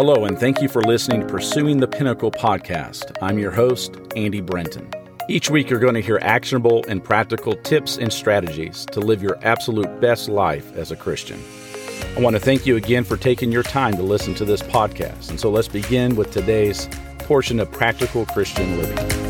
Hello, and thank you for listening to Pursuing the Pinnacle podcast. I'm your host, Andy Brenton. Each week, you're going to hear actionable and practical tips and strategies to live your absolute best life as a Christian. I want to thank you again for taking your time to listen to this podcast. And so let's begin with today's portion of Practical Christian Living.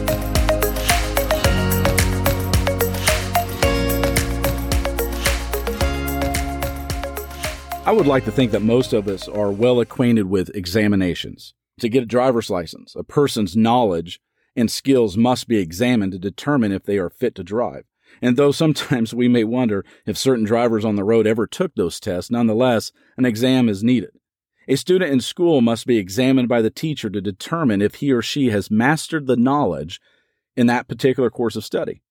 I would like to think that most of us are well acquainted with examinations. To get a driver's license, a person's knowledge and skills must be examined to determine if they are fit to drive. And though sometimes we may wonder if certain drivers on the road ever took those tests, nonetheless, an exam is needed. A student in school must be examined by the teacher to determine if he or she has mastered the knowledge in that particular course of study.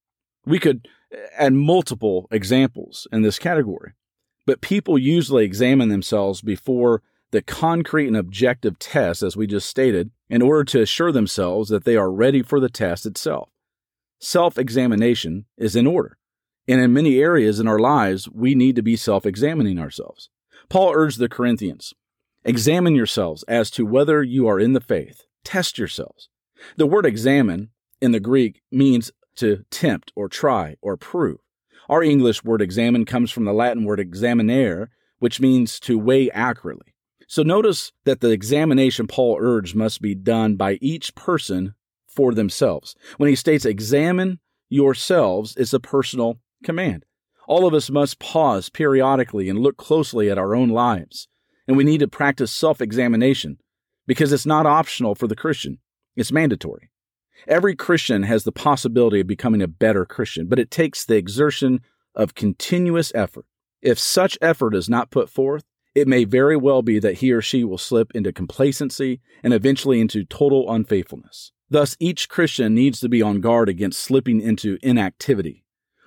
We could add multiple examples in this category. But people usually examine themselves before the concrete and objective test, as we just stated, in order to assure themselves that they are ready for the test itself. Self examination is in order. And in many areas in our lives, we need to be self examining ourselves. Paul urged the Corinthians examine yourselves as to whether you are in the faith. Test yourselves. The word examine in the Greek means to tempt or try or prove. Our English word examine comes from the Latin word examinare, which means to weigh accurately. So notice that the examination Paul urged must be done by each person for themselves. When he states examine yourselves, it's a personal command. All of us must pause periodically and look closely at our own lives. And we need to practice self examination because it's not optional for the Christian, it's mandatory. Every Christian has the possibility of becoming a better Christian, but it takes the exertion of continuous effort. If such effort is not put forth, it may very well be that he or she will slip into complacency and eventually into total unfaithfulness. Thus, each Christian needs to be on guard against slipping into inactivity.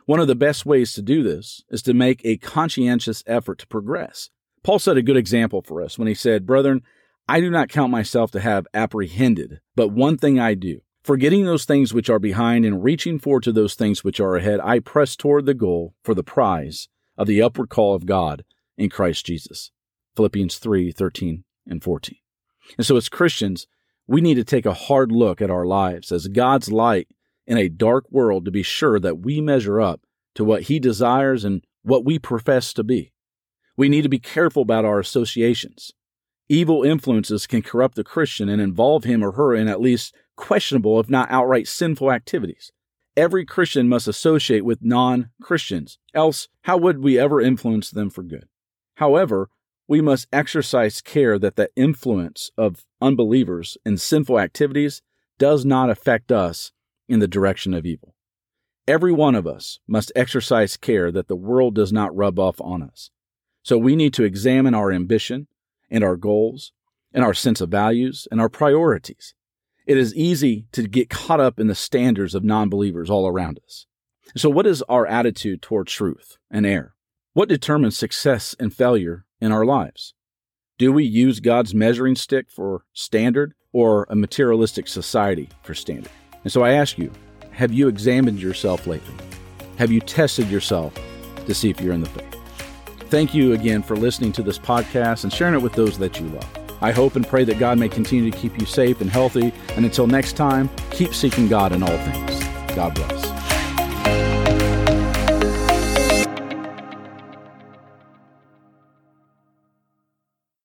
One of the best ways to do this is to make a conscientious effort to progress. Paul set a good example for us when he said, Brethren, I do not count myself to have apprehended, but one thing I do Forgetting those things which are behind and reaching forward to those things which are ahead, I press toward the goal for the prize of the upward call of God in Christ Jesus. Philippians 3 13 and 14. And so, as Christians, we need to take a hard look at our lives as God's light in a dark world to be sure that we measure up to what He desires and what we profess to be. We need to be careful about our associations. Evil influences can corrupt the Christian and involve him or her in at least questionable, if not outright sinful activities. Every Christian must associate with non Christians, else, how would we ever influence them for good? However, we must exercise care that the influence of unbelievers in sinful activities does not affect us in the direction of evil. Every one of us must exercise care that the world does not rub off on us. So we need to examine our ambition and our goals and our sense of values and our priorities. It is easy to get caught up in the standards of non believers all around us. So, what is our attitude toward truth and error? What determines success and failure in our lives? Do we use God's measuring stick for standard or a materialistic society for standard? And so I ask you, have you examined yourself lately? Have you tested yourself to see if you're in the faith? Thank you again for listening to this podcast and sharing it with those that you love. I hope and pray that God may continue to keep you safe and healthy. And until next time, keep seeking God in all things. God bless.